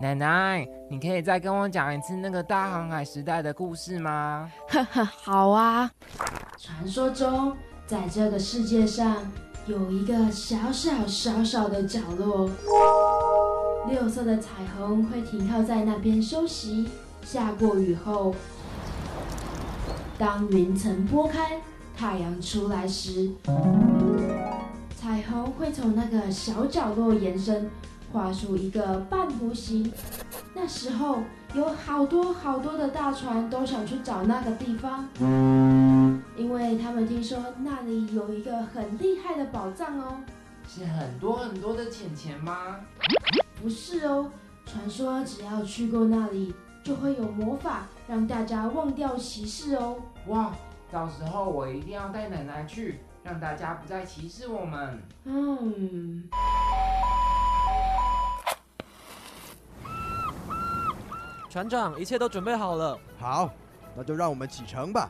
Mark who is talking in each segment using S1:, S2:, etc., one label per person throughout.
S1: 奶奶，你可以再跟我讲一次那个大航海时代的故事吗？
S2: 呵呵，好啊。
S3: 传说中，在这个世界上有一个小小小小的角落，六色的彩虹会停靠在那边休息。下过雨后，当云层拨开，太阳出来时，彩虹会从那个小角落延伸，画出一个半弧形。那时候有好多好多的大船都想去找那个地方，因为他们听说那里有一个很厉害的宝藏哦。
S1: 是很多很多的钱钱吗？
S3: 不是哦，传说只要去过那里。就会有魔法让大家忘掉歧视哦！
S1: 哇，到时候我一定要带奶奶去，让大家不再歧视我们。
S3: 嗯。
S4: 船长，一切都准备好了。
S5: 好，那就让我们启程吧。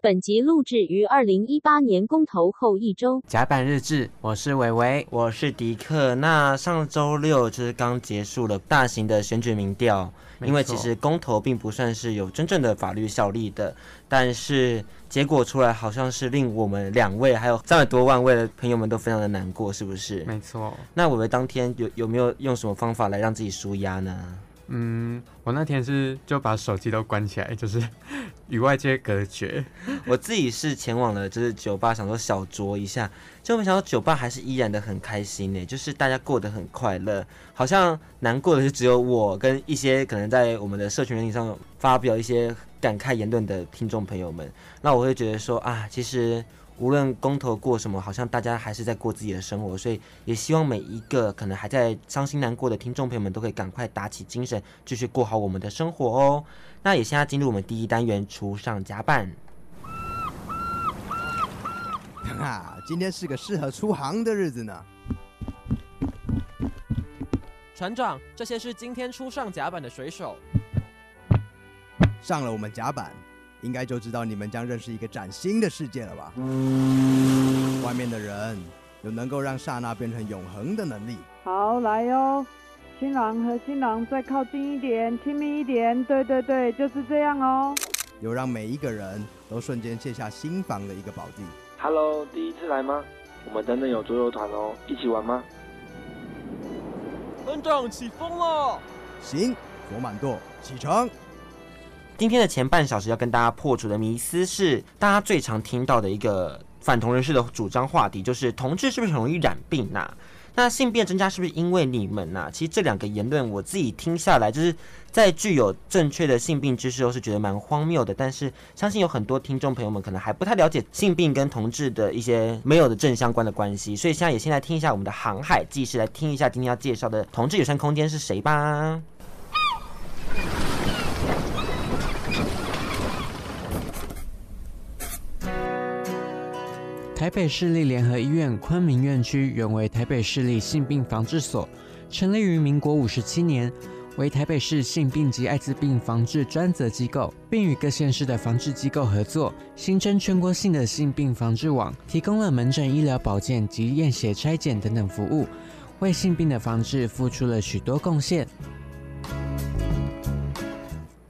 S6: 本集录制于二零一八年公投后一周。
S7: 甲板日志，我是伟伟，我是迪克。那上周六就是刚结束了大型的选举民调，因为其实公投并不算是有真正的法律效力的，但是结果出来好像是令我们两位还有三百多万位的朋友们都非常的难过，是不是？
S8: 没错。
S7: 那伟伟当天有有没有用什么方法来让自己舒压呢？
S8: 嗯，我那天是就把手机都关起来，就是 与外界隔绝。
S7: 我自己是前往了就是酒吧，想说小酌一下，就没想到酒吧还是依然的很开心呢，就是大家过得很快乐，好像难过的是只有我跟一些可能在我们的社群媒体上发表一些感慨言论的听众朋友们。那我会觉得说啊，其实。无论公投过什么，好像大家还是在过自己的生活，所以也希望每一个可能还在伤心难过的听众朋友们都可以赶快打起精神，继续过好我们的生活哦。那也现在进入我们第一单元，初上甲板。
S5: 啊，今天是个适合出航的日子呢。
S4: 船长，这些是今天初上甲板的水手。
S5: 上了我们甲板。应该就知道你们将认识一个崭新的世界了吧？外面的人有能够让刹那变成永恒的能力。
S9: 好，来哟，新郎和新郎再靠近一点，亲密一点。对对对，就是这样哦。
S5: 有让每一个人都瞬间卸下心防的一个宝地。
S10: Hello，第一次来吗？我们等等有桌游团哦，一起玩吗？
S4: 班长起风了。
S5: 行，左满舵，启程。
S7: 今天的前半小时要跟大家破除的迷思是，大家最常听到的一个反同人士的主张话题，就是同志是不是很容易染病呐？那性变增加是不是因为你们呐？其实这两个言论我自己听下来，就是在具有正确的性病知识后是觉得蛮荒谬的。但是相信有很多听众朋友们可能还不太了解性病跟同志的一些没有的正相关的关系，所以现在也先来听一下我们的航海技师来听一下今天要介绍的同志友善空间是谁吧。
S11: 台北市立联合医院昆明院区原为台北市立性病防治所，成立于民国五十七年，为台北市性病及艾滋病防治专责机构，并与各县市的防治机构合作，新增全国性的性病防治网，提供了门诊医疗保健及验血拆检等等服务，为性病的防治付出了许多贡献。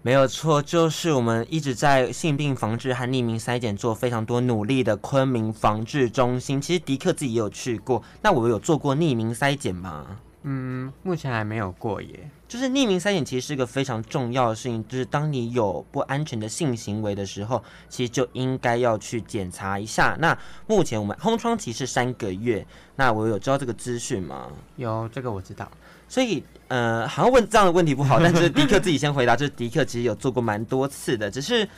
S7: 没有错，就是我们一直在性病防治和匿名筛检做非常多努力的昆明防治中心。其实迪克自己也有去过，那我有做过匿名筛检吗？
S8: 嗯，目前还没有过耶。
S7: 就是匿名筛检其实是一个非常重要的事情，就是当你有不安全的性行为的时候，其实就应该要去检查一下。那目前我们空窗期是三个月，那我有知道这个资讯吗？
S8: 有，这个我知道。
S7: 所以，呃，好像问这样的问题不好，但是迪克自己先回答，就是迪克其实有做过蛮多次的，只是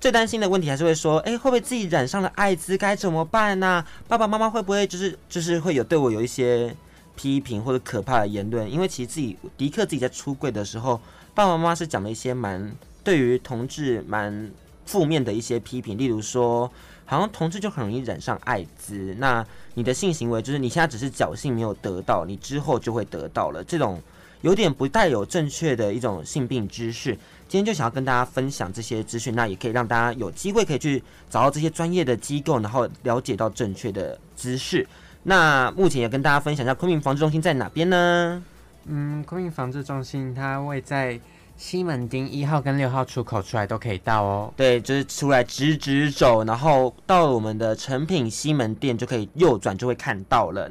S7: 最担心的问题还是会说，哎，会不会自己染上了艾滋该怎么办呢？爸爸妈妈会不会就是就是会有对我有一些批评或者可怕的言论？因为其实自己迪克自己在出柜的时候，爸爸妈妈是讲了一些蛮对于同志蛮负面的一些批评，例如说。好像同志就很容易染上艾滋，那你的性行为就是你现在只是侥幸没有得到，你之后就会得到了。这种有点不带有正确的一种性病知识，今天就想要跟大家分享这些资讯，那也可以让大家有机会可以去找到这些专业的机构，然后了解到正确的知识。
S12: 那目前也跟大家分享一下昆明防治中心在哪边呢？
S8: 嗯，昆明防治中心它位在西门町一号跟六号出口出来都可以到哦。
S12: 对，就是出来直直走，然后到了我们的成品西门店就可以右转就会看到了。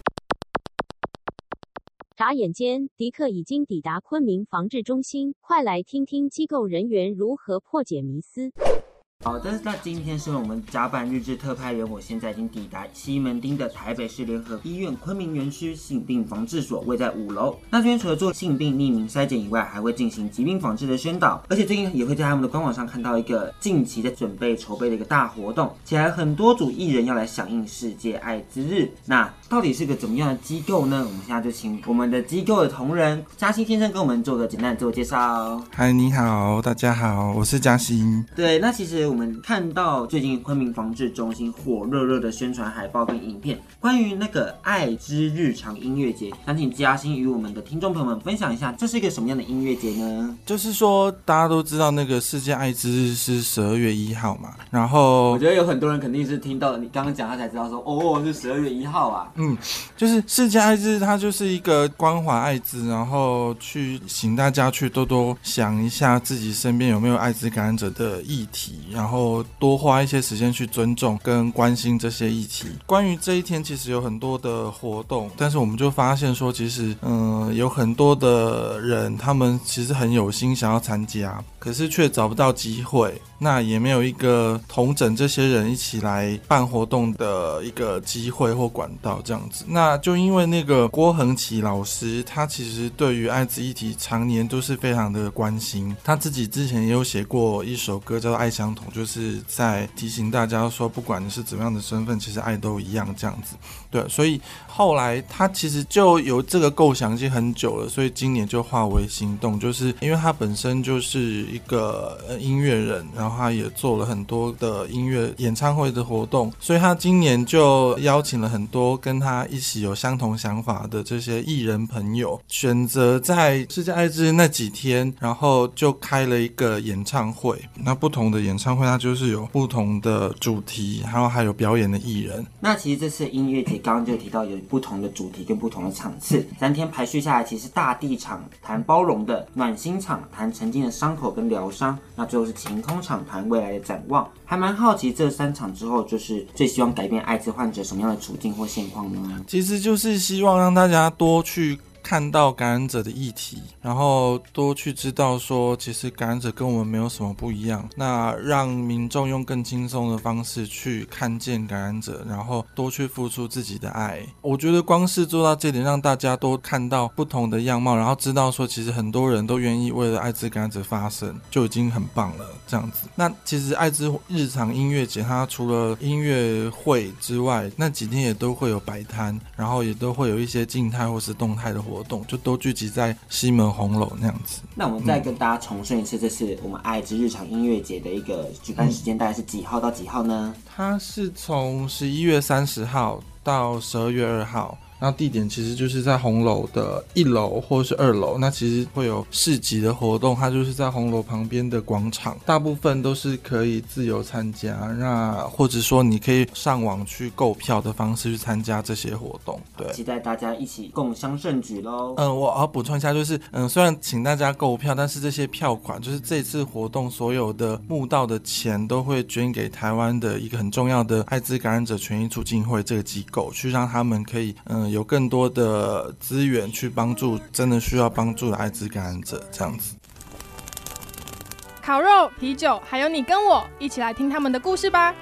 S6: 眨眼间，迪克已经抵达昆明防治中心，快来听听机构人员如何破解迷思。
S12: 好的，那今天是我们甲板日志特派员，我现在已经抵达西门町的台北市联合医院昆明园区性病防治所，位在五楼。那这边除了做性病匿名筛检以外，还会进行疾病防治的宣导，而且最近也会在他们的官网上看到一个近期在准备筹备的一个大活动，起来很多组艺人要来响应世界艾滋日。那到底是个怎么样的机构呢？我们现在就请我们的机构的同仁嘉欣先生跟我们做个简单的自我介绍。
S2: 嗨，你好，大家好，我是嘉欣。
S12: 对，那其实。我们看到最近昆明防治中心火热热的宣传海报跟影片，关于那个爱之日常音乐节，想请嘉欣与我们的听众朋友们分享一下，这是一个什么样的音乐节呢？
S2: 就是说大家都知道那个世界爱之日是十二月一号嘛，然后
S12: 我觉得有很多人肯定是听到你刚刚讲他才知道说，哦，是十二月一号啊。
S2: 嗯，就是世界爱之日，它就是一个关怀爱滋，然后去请大家去多多想一下自己身边有没有艾滋感染者的议题，然后。多花一些时间去尊重跟关心这些议题。关于这一天，其实有很多的活动，但是我们就发现说，其实嗯，有很多的人，他们其实很有心想要参加，可是却找不到机会。那也没有一个统整这些人一起来办活动的一个机会或管道这样子。那就因为那个郭恒琪老师，他其实对于艾滋议题常年都是非常的关心。他自己之前也有写过一首歌叫做《爱相同》，就是在提醒大家说，不管你是怎么样的身份，其实爱都一样这样子。对，所以后来他其实就有这个构想已经很久了，所以今年就化为行动，就是因为他本身就是一个音乐人，然后。他也做了很多的音乐演唱会的活动，所以他今年就邀请了很多跟他一起有相同想法的这些艺人朋友，选择在世界艾滋那几天，然后就开了一个演唱会。那不同的演唱会，它就是有不同的主题，然后还有表演的艺人。
S12: 那其实这次音乐节刚刚就提到有不同的主题跟不同的场次，三天排序下来，其实大地场谈包容的，暖心场谈曾经的伤口跟疗伤，那最后是晴空场。谈未来的展望，还蛮好奇这三场之后，就是最希望改变艾滋患者什么样的处境或现况呢？
S2: 其实就是希望让大家多去。看到感染者的议题，然后多去知道说，其实感染者跟我们没有什么不一样。那让民众用更轻松的方式去看见感染者，然后多去付出自己的爱。我觉得光是做到这点，让大家都看到不同的样貌，然后知道说，其实很多人都愿意为了艾滋感染者发声，就已经很棒了。这样子，那其实艾滋日常音乐节，它除了音乐会之外，那几天也都会有摆摊，然后也都会有一些静态或是动态的活。活动就都聚集在西门红楼那样子。
S12: 那我们再跟大家重申一次，这是我们爱之日常音乐节的一个举办时间，大概是几号到几号呢？
S2: 它是从十一月三十号到十二月二号。那地点其实就是在红楼的一楼或是二楼，那其实会有市集的活动，它就是在红楼旁边的广场，大部分都是可以自由参加，那或者说你可以上网去购票的方式去参加这些活动。对，
S12: 期待大家一起共襄盛举喽。
S2: 嗯，我要补充一下，就是嗯，虽然请大家购票，但是这些票款就是这次活动所有的募到的钱都会捐给台湾的一个很重要的艾滋感染者权益促进会这个机构，去让他们可以嗯。有更多的资源去帮助真的需要帮助的艾滋感染者，这样子。
S13: 烤肉、啤酒，还有你跟我一起来听他们的故事吧。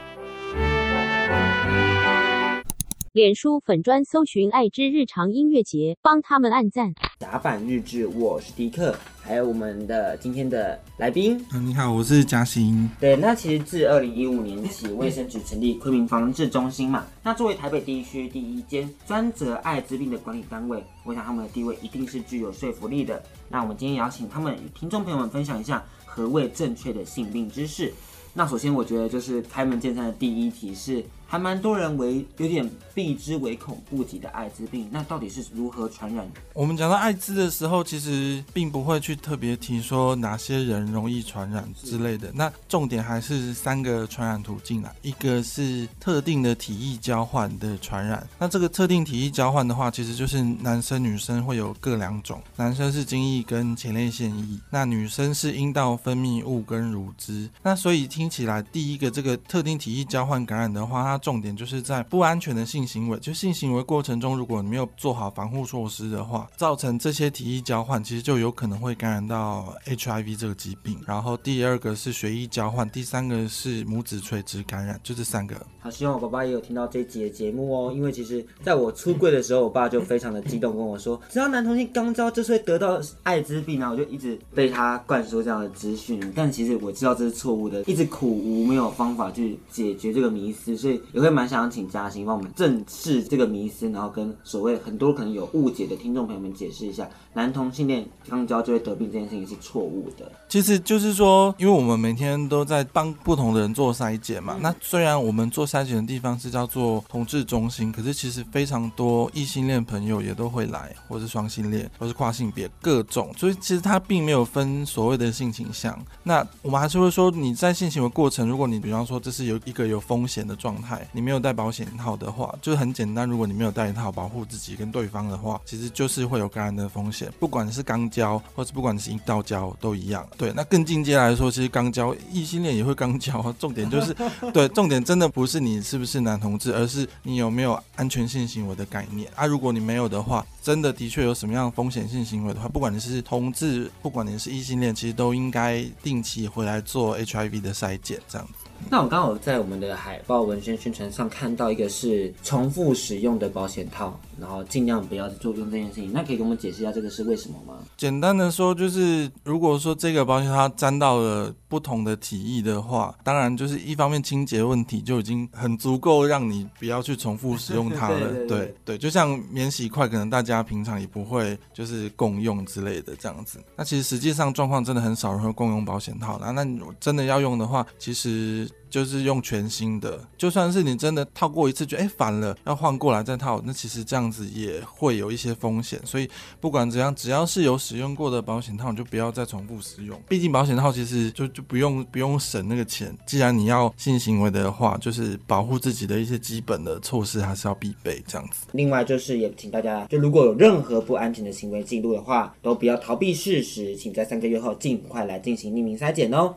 S6: 脸书粉专搜寻“爱之日常音乐节”，帮他们按赞。
S12: 打板日志，我是迪克，还有我们的今天的来宾。
S2: 嗯，你好，我是嘉欣。
S12: 对，那其实自二零一五年起，卫生局成立昆明防治中心嘛。那作为台北地区第一间专责艾滋病的管理单位，我想他们的地位一定是具有说服力的。那我们今天邀请他们与听众朋友们分享一下何谓正确的性病知识。那首先，我觉得就是开门见山的第一题是。还蛮多人为有点避之唯恐不及的艾滋病，那到底是如何传染？
S2: 我们讲到艾滋的时候，其实并不会去特别提说哪些人容易传染之类的。那重点还是三个传染途径啦，一个是特定的体液交换的传染。那这个特定体液交换的话，其实就是男生女生会有各两种，男生是精液跟前列腺液，那女生是阴道分泌物跟乳汁。那所以听起来，第一个这个特定体液交换感染的话，它重点就是在不安全的性行为，就性行为过程中，如果你没有做好防护措施的话，造成这些体液交换，其实就有可能会感染到 HIV 这个疾病。然后第二个是血液交换，第三个是母子垂直感染，就这三个。
S12: 好，希望我爸爸也有听到这一集的节目哦，因为其实在我出柜的时候，我爸就非常的激动跟我说，只要男同性肛交就是会得到艾滋病，然后我就一直被他灌输这样的资讯。但其实我知道这是错误的，一直苦无没有方法去解决这个迷思，所以也会蛮。想请嘉欣帮我们正视这个迷思，然后跟所谓很多可能有误解的听众朋友们解释一下，男同性恋肛交就会得病这件事情是错误的。
S2: 其实就是说，因为我们每天都在帮不同的人做筛检嘛。那虽然我们做筛检的地方是叫做同志中心，可是其实非常多异性恋朋友也都会来，或是双性恋，或是跨性别各种，所以其实它并没有分所谓的性倾向。那我们还是会说，你在性行为过程，如果你比方说这是有一个有风险的状态，你没有戴保险套的话，就是很简单。如果你没有戴一套保护自己跟对方的话，其实就是会有感染的风险。不管是肛交，或是不管是阴道交，都一样。对，那更进阶来说，其实肛交异性恋也会肛交。重点就是，对，重点真的不是你是不是男同志，而是你有没有安全性行为的概念啊。如果你没有的话，真的的确有什么样风险性行为的话，不管你是同志，不管你是异性恋，其实都应该定期回来做 HIV 的筛检，这样子。
S12: 那我刚好在我们的海报文宣宣传上看到一个是重复使用的保险套，然后尽量不要做用这件事情。那可以给我们解释一下这个是为什么吗？
S2: 简单的说，就是如果说这个保险套沾到了不同的体液的话，当然就是一方面清洁问题就已经很足够让你不要去重复使用它了。对 对，对，对对，就像免洗筷，可能大家平常也不会就是共用之类的这样子。那其实实际上状况真的很少人会共用保险套。那那你真的要用的话，其实。就是用全新的，就算是你真的套过一次，觉得哎烦了，要换过来再套，那其实这样子也会有一些风险。所以不管怎样，只要是有使用过的保险套，你就不要再重复使用。毕竟保险套其实就就不用不用省那个钱。既然你要性行为的话，就是保护自己的一些基本的措施还是要必备这样子。
S12: 另外就是也请大家，就如果有任何不安全的行为记录的话，都不要逃避事实，请在三个月后尽快来进行匿名筛检哦。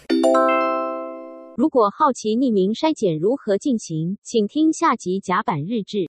S6: 如果好奇匿名筛检如何进行，请听下集甲板日志。